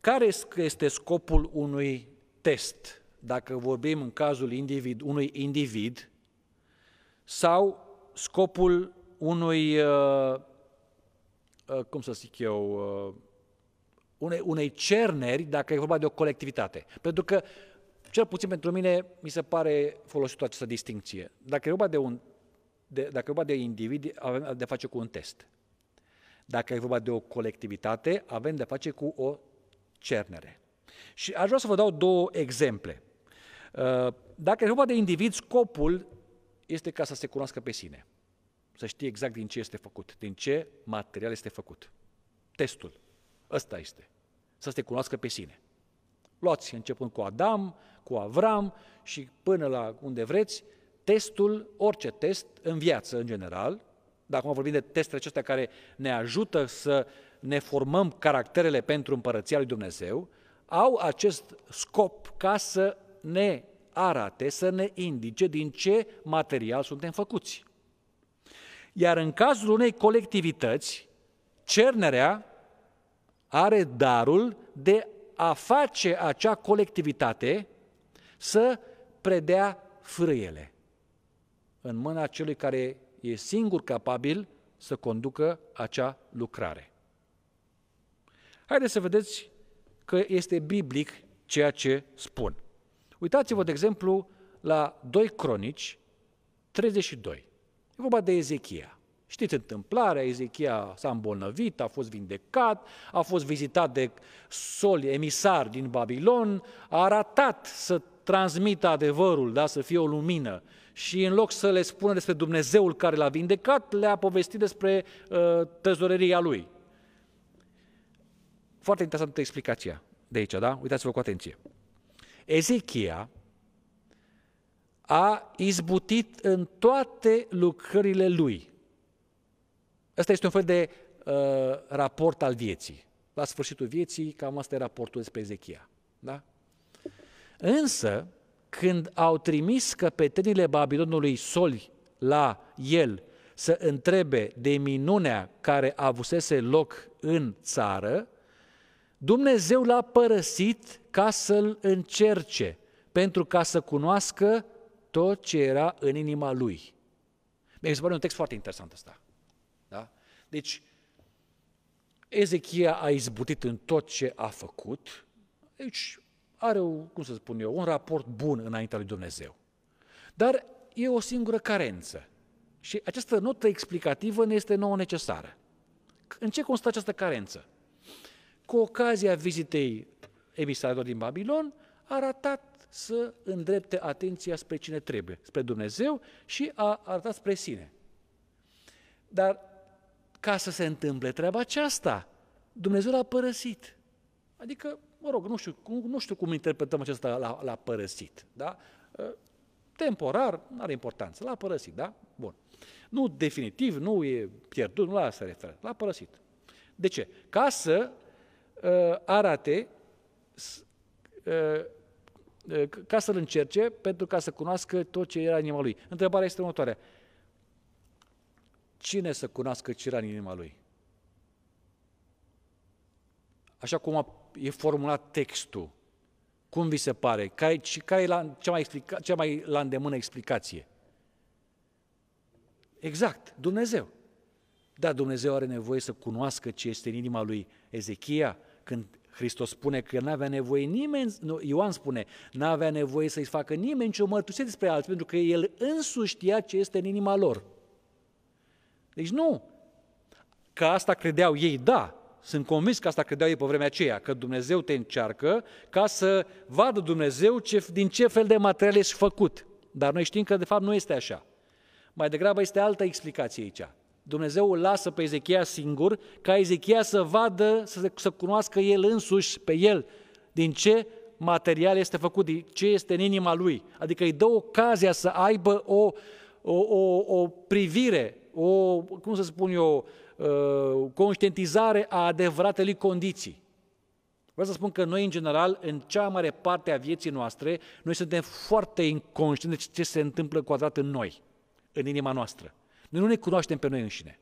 Care este scopul unui test, dacă vorbim în cazul individ, unui individ, sau scopul unui, uh, uh, cum să zic eu, uh, unei, unei cerneri, dacă e vorba de o colectivitate. Pentru că, cel puțin pentru mine, mi se pare folosită această distinție. Dacă e vorba de un de, dacă e vorba de individ, avem de face cu un test. Dacă e vorba de o colectivitate, avem de face cu o cernere. Și aș vrea să vă dau două exemple. Uh, dacă e vorba de individ, scopul este ca să se cunoască pe sine. Să știe exact din ce este făcut, din ce material este făcut. Testul. Ăsta este. Să se cunoască pe sine. Luați, începând cu Adam, cu Avram și până la unde vreți, testul, orice test în viață în general, dar acum vorbim de testele acestea care ne ajută să ne formăm caracterele pentru împărăția lui Dumnezeu, au acest scop ca să ne arate, să ne indice din ce material suntem făcuți. Iar în cazul unei colectivități, cernerea are darul de a face acea colectivitate să predea frâiele în mâna celui care e singur capabil să conducă acea lucrare. Haideți să vedeți că este biblic ceea ce spun. Uitați-vă, de exemplu, la 2 Cronici 32. E vorba de Ezechia. Știți întâmplarea, Ezechia s-a îmbolnăvit, a fost vindecat, a fost vizitat de soli emisari din Babilon, a arătat să transmită adevărul, da, să fie o lumină. Și în loc să le spună despre Dumnezeul care l-a vindecat, le-a povestit despre uh, tezoreria lui. Foarte interesantă explicația de aici, da? Uitați-vă cu atenție. Ezechia a izbutit în toate lucrările lui. Ăsta este un fel de uh, raport al vieții. La sfârșitul vieții, cam asta e raportul despre Ezechia. Da? Însă, când au trimis căpetenile Babilonului soli la el să întrebe de minunea care avusese loc în țară, Dumnezeu l-a părăsit ca să-l încerce, pentru ca să cunoască tot ce era în inima lui. Mi se pare un text foarte interesant ăsta. Da? Deci, Ezechia a izbutit în tot ce a făcut, deci are, o, cum să spun eu, un raport bun înaintea lui Dumnezeu. Dar e o singură carență. Și această notă explicativă ne este nouă necesară. În ce constă această carență? Cu ocazia vizitei emisarilor din Babilon, a ratat să îndrepte atenția spre cine trebuie, spre Dumnezeu și a arătat spre sine. Dar ca să se întâmple treaba aceasta, Dumnezeu l-a părăsit. Adică, mă rog, nu știu, nu știu cum interpretăm acesta l-a, l-a părăsit, da? Ă, temporar, nu are importanță, l-a părăsit, da? Bun. Nu definitiv, nu e pierdut, nu la asta referă, l-a părăsit. De ce? Ca să uh, arate, uh, uh, ca să-l încerce, pentru ca să cunoască tot ce era în inima lui. Întrebarea este următoarea. Cine să cunoască ce era în inima lui? Așa cum a, e formulat textul, cum vi se pare? Care, și care e la, cea, mai explica, cea mai la îndemână explicație? Exact, Dumnezeu. Da, Dumnezeu are nevoie să cunoască ce este în inima lui Ezechia, când Hristos spune că nu avea nevoie nimeni, nu, Ioan spune, nu avea nevoie să-i facă nimeni nicio mărturisire despre alții, pentru că el însuși știa ce este în inima lor. Deci nu. Că asta credeau ei, da, sunt convins că asta credeau ei pe vremea aceea, că Dumnezeu te încearcă ca să vadă Dumnezeu ce, din ce fel de material ești făcut. Dar noi știm că de fapt nu este așa. Mai degrabă este altă explicație aici. Dumnezeu îl lasă pe Ezechia singur, ca Ezechia să vadă, să, să cunoască el însuși pe el, din ce material este făcut, din ce este în inima lui. Adică îi dă ocazia să aibă o, o, o, o privire, o, cum să spun eu, uh, conștientizare a adevăratele condiții. Vreau să spun că noi, în general, în cea mare parte a vieții noastre, noi suntem foarte inconștienți de ce se întâmplă cu adevărat în noi în inima noastră. Noi nu ne cunoaștem pe noi înșine.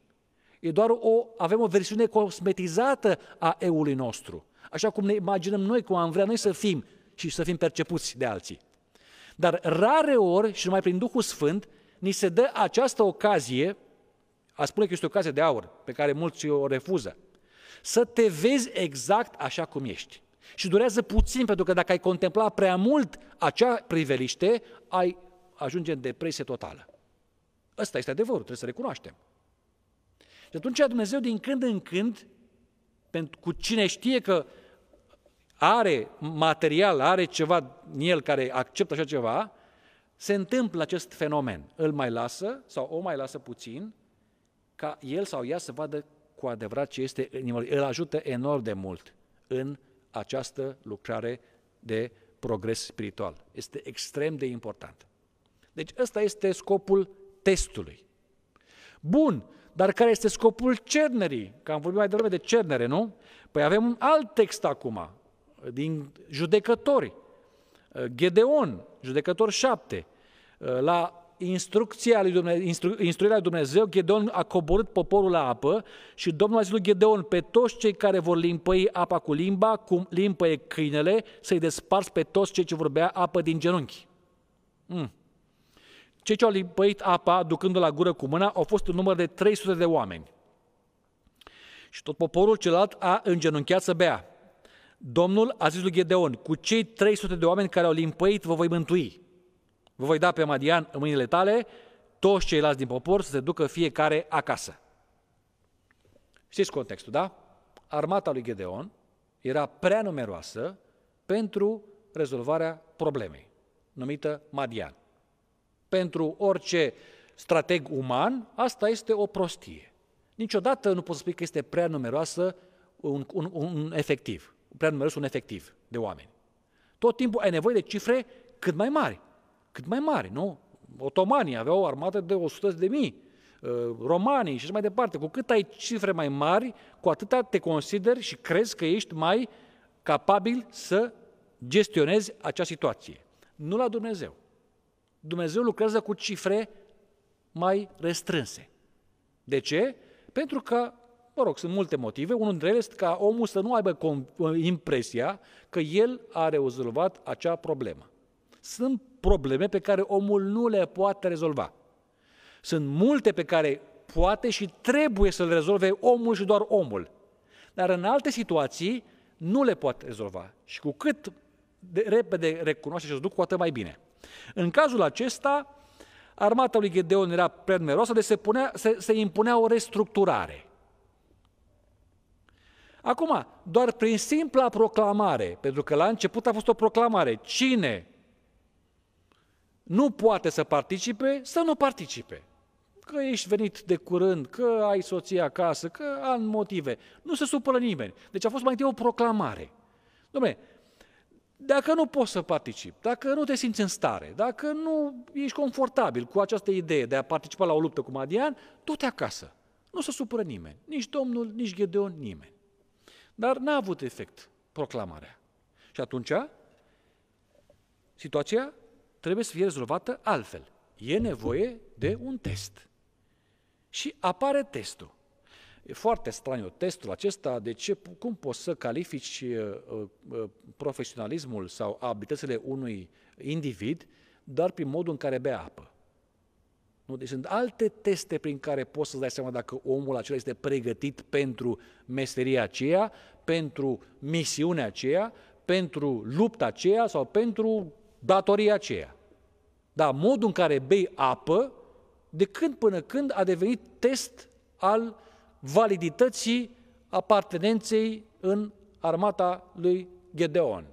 E doar o, avem o versiune cosmetizată a eului nostru, așa cum ne imaginăm noi, cum am vrea noi să fim și să fim percepuți de alții. Dar rare ori, și numai prin Duhul Sfânt, ni se dă această ocazie, a spune că este o ocazie de aur, pe care mulți o refuză, să te vezi exact așa cum ești. Și durează puțin, pentru că dacă ai contempla prea mult acea priveliște, ai ajunge în depresie totală. Ăsta este adevărul, trebuie să recunoaștem. Și atunci Dumnezeu din când în când, pentru, cu cine știe că are material, are ceva în el care acceptă așa ceva, se întâmplă acest fenomen. Îl mai lasă sau o mai lasă puțin ca el sau ea să vadă cu adevărat ce este în inima Îl ajută enorm de mult în această lucrare de progres spiritual. Este extrem de important. Deci ăsta este scopul testului. Bun, dar care este scopul cernerii? Că am vorbit mai devreme de cernere, nu? Păi avem un alt text acum, din judecători. Gedeon, judecător 7. La instrucția lui Dumnezeu, instru, instruirea lui Dumnezeu, Gedeon a coborât poporul la apă și Domnul a zis lui Gedeon, pe toți cei care vor limpăi apa cu limba, cum limpăie câinele, să-i desparți pe toți cei ce vorbea apă din genunchi. Mm. Cei ce au lipăit apa, ducându la gură cu mâna, au fost un număr de 300 de oameni. Și tot poporul celălalt a îngenunchiat să bea. Domnul a zis lui Gedeon, cu cei 300 de oameni care au limpăit vă voi mântui. Vă voi da pe Madian în mâinile tale, toți ceilalți din popor să se ducă fiecare acasă. Știți contextul, da? Armata lui Gedeon era prea numeroasă pentru rezolvarea problemei, numită Madian pentru orice strateg uman, asta este o prostie. Niciodată nu poți spui că este prea numeroasă un, un, un efectiv, prea numeros un efectiv de oameni. Tot timpul ai nevoie de cifre cât mai mari, cât mai mari, nu? Otomanii aveau o armată de 100 de mii, uh, romanii și așa mai departe. Cu cât ai cifre mai mari, cu atâta te consideri și crezi că ești mai capabil să gestionezi acea situație. Nu la Dumnezeu. Dumnezeu lucrează cu cifre mai restrânse. De ce? Pentru că, mă rog, sunt multe motive. Unul dintre ele este ca omul să nu aibă impresia că el a rezolvat acea problemă. Sunt probleme pe care omul nu le poate rezolva. Sunt multe pe care poate și trebuie să le rezolve omul și doar omul. Dar în alte situații nu le poate rezolva. Și cu cât de repede recunoaște acest lucru, cu atât mai bine. În cazul acesta, armata lui Gedeon era prea numeroasă, deci se, punea, se, se impunea o restructurare. Acum, doar prin simpla proclamare, pentru că la început a fost o proclamare, cine nu poate să participe, să nu participe. Că ești venit de curând, că ai soția acasă, că am motive. Nu se supără nimeni. Deci a fost mai întâi o proclamare. Dom'le, dacă nu poți să participi, dacă nu te simți în stare, dacă nu ești confortabil cu această idee de a participa la o luptă cu Madian, du-te acasă. Nu se supără nimeni, nici Domnul, nici Gedeon, nimeni. Dar n-a avut efect proclamarea. Și atunci, situația trebuie să fie rezolvată altfel. E nevoie de un test. Și apare testul. E foarte straniu testul acesta, de ce, cum poți să califici uh, uh, profesionalismul sau abilitățile unui individ doar prin modul în care bea apă. Nu? Deci sunt alte teste prin care poți să-ți dai seama dacă omul acela este pregătit pentru meseria aceea, pentru misiunea aceea, pentru lupta aceea sau pentru datoria aceea. Dar modul în care bei apă, de când până când a devenit test al validității apartenenței în armata lui Gedeon.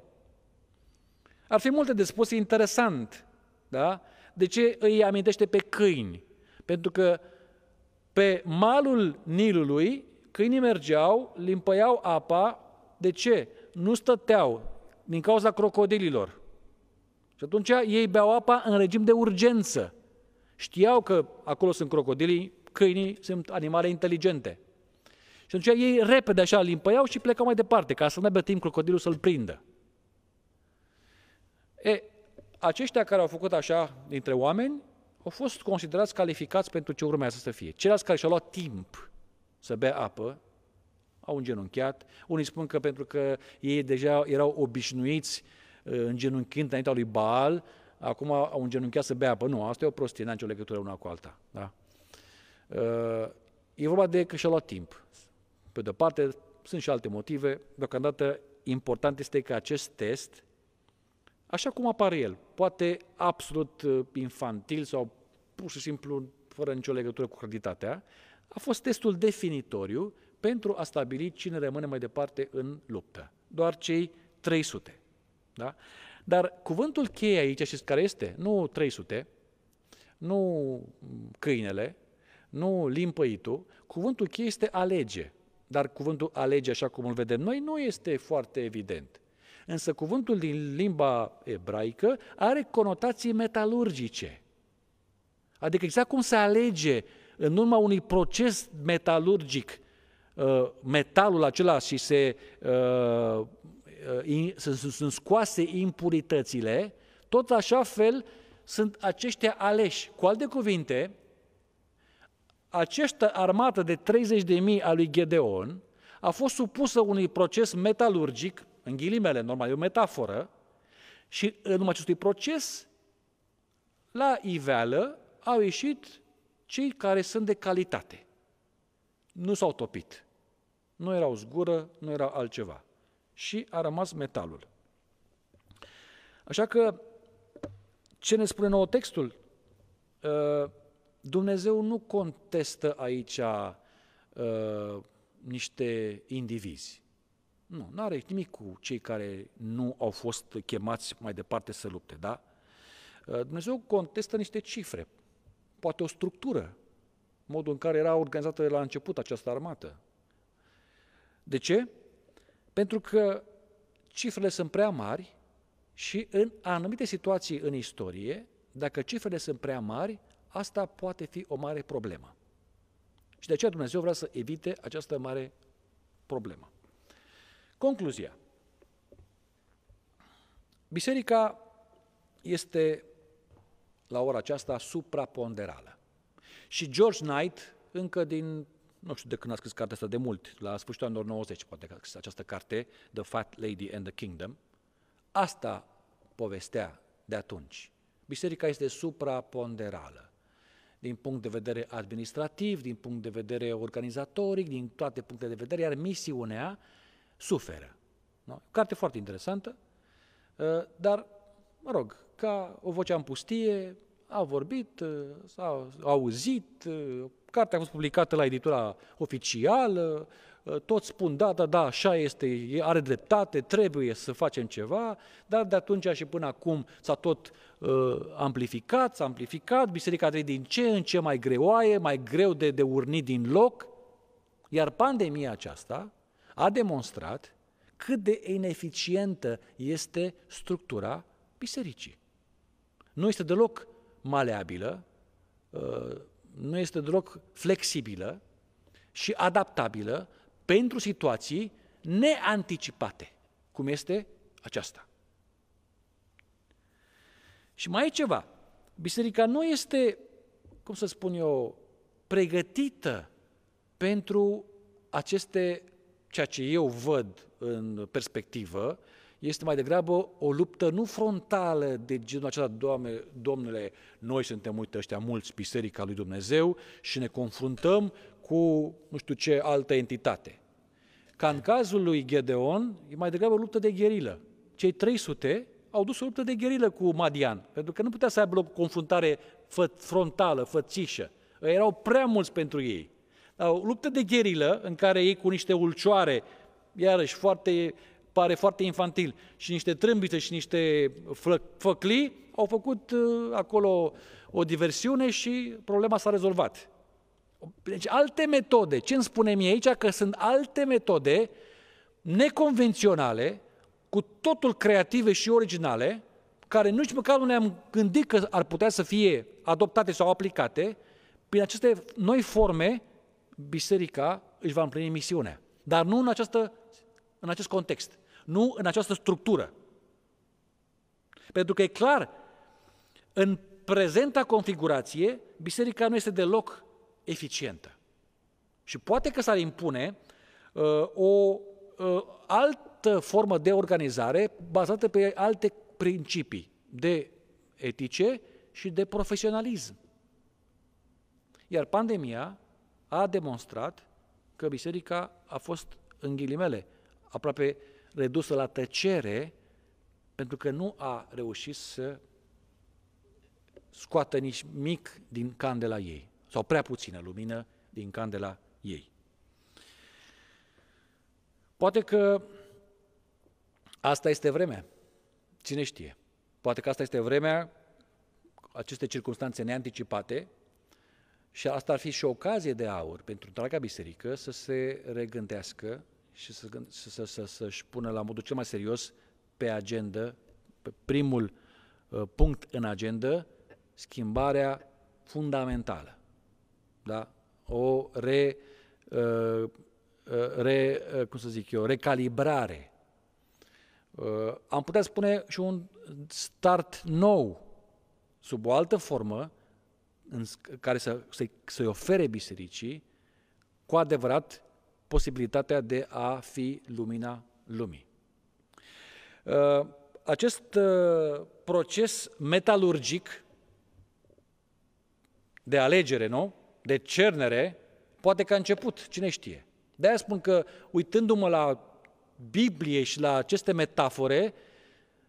Ar fi multe de spus, interesant, da? De ce îi amintește pe câini? Pentru că pe malul Nilului câinii mergeau, limpăiau apa, de ce? Nu stăteau din cauza crocodililor. Și atunci ei beau apa în regim de urgență. Știau că acolo sunt crocodilii, câinii sunt animale inteligente. Și atunci ei repede așa limpăiau și plecau mai departe, ca să nu aibă timp crocodilul să-l prindă. E, aceștia care au făcut așa dintre oameni au fost considerați calificați pentru ce urmează să fie. Ceilalți care și-au luat timp să bea apă, au îngenunchiat. Unii spun că pentru că ei deja erau obișnuiți uh, îngenunchind înaintea lui Baal, acum au îngenunchiat să bea apă. Nu, asta e o prostie, n-a nicio legătură una cu alta. Da? Uh, e vorba de că și-a luat timp. Pe de-o parte, sunt și alte motive. Deocamdată, important este că acest test, așa cum apare el, poate absolut uh, infantil sau pur și simplu fără nicio legătură cu creditatea, a fost testul definitoriu pentru a stabili cine rămâne mai departe în luptă. Doar cei 300. Da? Dar cuvântul cheie aici, și care este? Nu 300, nu câinele, nu limpăitul, cuvântul cheie este alege. Dar cuvântul alege, așa cum îl vedem noi, nu este foarte evident. Însă cuvântul din limba ebraică are conotații metalurgice. Adică exact cum se alege în urma unui proces metalurgic uh, metalul acela și se, uh, uh, sunt scoase impuritățile, tot așa fel sunt aceștia aleși. Cu alte cuvinte, această armată de 30.000 a lui Gedeon a fost supusă unui proces metalurgic, în ghilimele, normal, e o metaforă, și în urma acestui proces, la iveală, au ieșit cei care sunt de calitate. Nu s-au topit. Nu erau zgură, nu era altceva. Și a rămas metalul. Așa că, ce ne spune nou textul? Uh, Dumnezeu nu contestă aici uh, niște indivizi. Nu, nu are nimic cu cei care nu au fost chemați mai departe să lupte, da? Uh, Dumnezeu contestă niște cifre, poate o structură, modul în care era organizată la început această armată. De ce? Pentru că cifrele sunt prea mari și în anumite situații în istorie, dacă cifrele sunt prea mari, asta poate fi o mare problemă. Și de aceea Dumnezeu vrea să evite această mare problemă. Concluzia. Biserica este la ora aceasta supraponderală. Și George Knight, încă din, nu știu de când a scris cartea asta, de mult, la sfârșitul anilor 90, poate că a scris această carte, The Fat Lady and the Kingdom, asta povestea de atunci. Biserica este supraponderală din punct de vedere administrativ, din punct de vedere organizatoric, din toate punctele de vedere, iar misiunea suferă. No? Carte foarte interesantă, uh, dar, mă rog, ca o voce în pustie, au vorbit, s-au auzit, cartea a fost publicată la editura oficială, toți spun, da, da, da, așa este, are dreptate, trebuie să facem ceva, dar de atunci și până acum s-a tot uh, amplificat, s-a amplificat, biserica trebuie din ce în ce mai greoaie, mai greu de, de urnit din loc, iar pandemia aceasta a demonstrat cât de ineficientă este structura bisericii. Nu este deloc maleabilă, uh, nu este deloc flexibilă și adaptabilă pentru situații neanticipate, cum este aceasta. Și mai e ceva. Biserica nu este, cum să spun eu, pregătită pentru aceste, ceea ce eu văd în perspectivă, este mai degrabă o luptă nu frontală de genul acesta, Doamne, Domnule, noi suntem, uite, ăștia mulți, Biserica lui Dumnezeu și ne confruntăm cu nu știu ce altă entitate. Ca în cazul lui Gedeon, e mai degrabă o luptă de gherilă. Cei 300 au dus o luptă de gherilă cu Madian, pentru că nu putea să aibă o confruntare fă, frontală, fățișă. Erau prea mulți pentru ei. O luptă de gherilă în care ei cu niște ulcioare, iarăși foarte, pare foarte infantil, și niște trâmbițe și niște făclii, au făcut uh, acolo o diversiune și problema s-a rezolvat. Deci alte metode. Ce îmi spune mie aici? Că sunt alte metode neconvenționale, cu totul creative și originale, care nici măcar nu ne-am gândit că ar putea să fie adoptate sau aplicate, prin aceste noi forme, biserica își va împlini misiunea. Dar nu în, această, în acest context, nu în această structură. Pentru că e clar, în prezenta configurație, biserica nu este deloc eficientă. Și poate că s-ar impune uh, o uh, altă formă de organizare bazată pe alte principii de etice și de profesionalism. Iar pandemia a demonstrat că biserica a fost, în ghilimele, aproape redusă la tăcere pentru că nu a reușit să scoată nici mic din candela ei sau prea puțină lumină din candela ei. Poate că asta este vremea, cine știe. Poate că asta este vremea, aceste circunstanțe neanticipate, și asta ar fi și o ocazie de aur pentru întreaga biserică să se regândească și să, să, să, să, să-și pună la modul cel mai serios pe agenda, pe primul uh, punct în agenda, schimbarea fundamentală da? o re, uh, uh, re, uh, cum să zic eu, recalibrare. Am putea spune și un start nou, sub o altă formă, în care să, să, să-i ofere bisericii cu adevărat posibilitatea de a fi lumina lumii. Acest proces metalurgic de alegere, nu? de cernere, poate că a început, cine știe. De-aia spun că, uitându-mă la Biblie și la aceste metafore,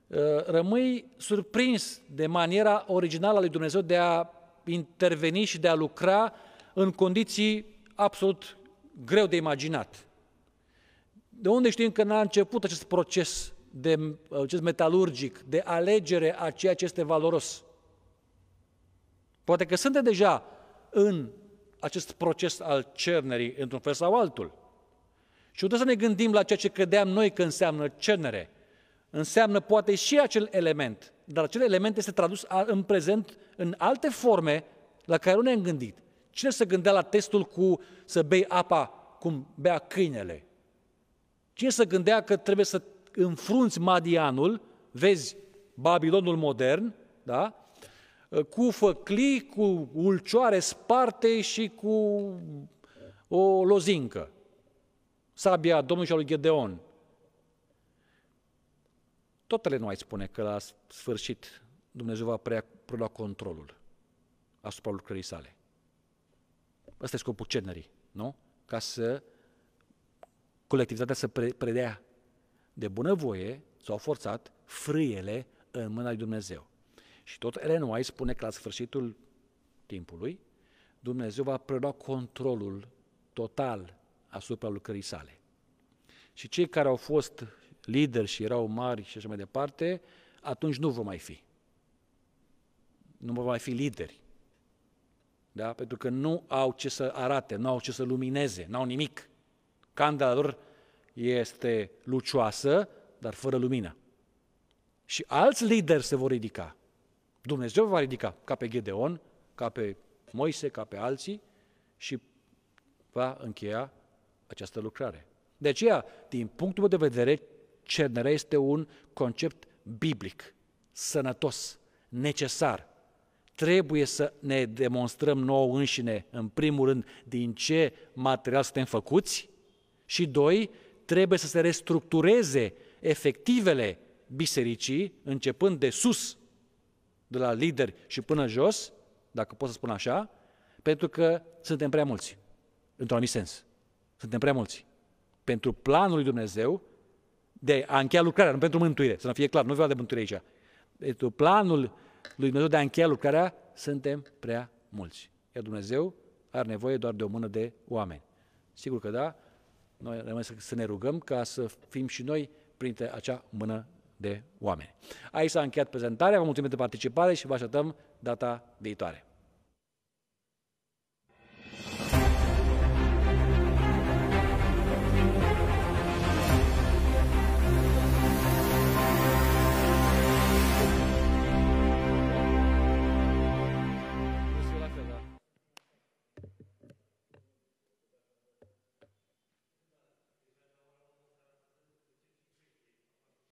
uh, rămâi surprins de maniera originală a lui Dumnezeu de a interveni și de a lucra în condiții absolut greu de imaginat. De unde știm că n-a început acest proces de, acest metalurgic de alegere a ceea ce este valoros? Poate că suntem deja în acest proces al cernerii într-un fel sau altul. Și putem să ne gândim la ceea ce credeam noi că înseamnă cernere. Înseamnă poate și acel element, dar acel element este tradus în prezent în alte forme la care nu ne-am gândit. Cine se gândea la testul cu să bei apa cum bea câinele? Cine se gândea că trebuie să înfrunți Madianul, vezi Babilonul modern, da? cu făclii, cu ulcioare sparte și cu o lozincă. Sabia Domnului și al lui Gedeon. Totele nu ai spune că la sfârșit Dumnezeu va prea, prelua controlul asupra lucrării sale. Ăsta e scopul cenerii, nu? Ca să colectivitatea să pre- predea de bunăvoie sau forțat frâiele în mâna lui Dumnezeu. Și tot Ellen White spune că la sfârșitul timpului, Dumnezeu va prelua controlul total asupra lucrării sale. Și cei care au fost lideri și erau mari și așa mai departe, atunci nu vor mai fi. Nu vor mai fi lideri. Da? Pentru că nu au ce să arate, nu au ce să lumineze, nu au nimic. Candela lor este lucioasă, dar fără lumină. Și alți lideri se vor ridica. Dumnezeu va ridica, ca pe Gedeon, ca pe Moise, ca pe alții și va încheia această lucrare. De aceea, din punctul meu de vedere, cernerea este un concept biblic, sănătos, necesar. Trebuie să ne demonstrăm nouă înșine, în primul rând, din ce material suntem făcuți și, doi, trebuie să se restructureze efectivele bisericii, începând de sus, de la lideri și până jos, dacă pot să spun așa, pentru că suntem prea mulți, într-un anumit sens. Suntem prea mulți. Pentru planul lui Dumnezeu de a încheia lucrarea, nu pentru mântuire, să nu fie clar, nu vreau de mântuire aici. Pentru planul lui Dumnezeu de a încheia lucrarea, suntem prea mulți. Iar Dumnezeu are nevoie doar de o mână de oameni. Sigur că da, noi rămâne să ne rugăm ca să fim și noi printre acea mână de oameni. Aici s-a încheiat prezentarea, vă mulțumim de participare și vă așteptăm data viitoare.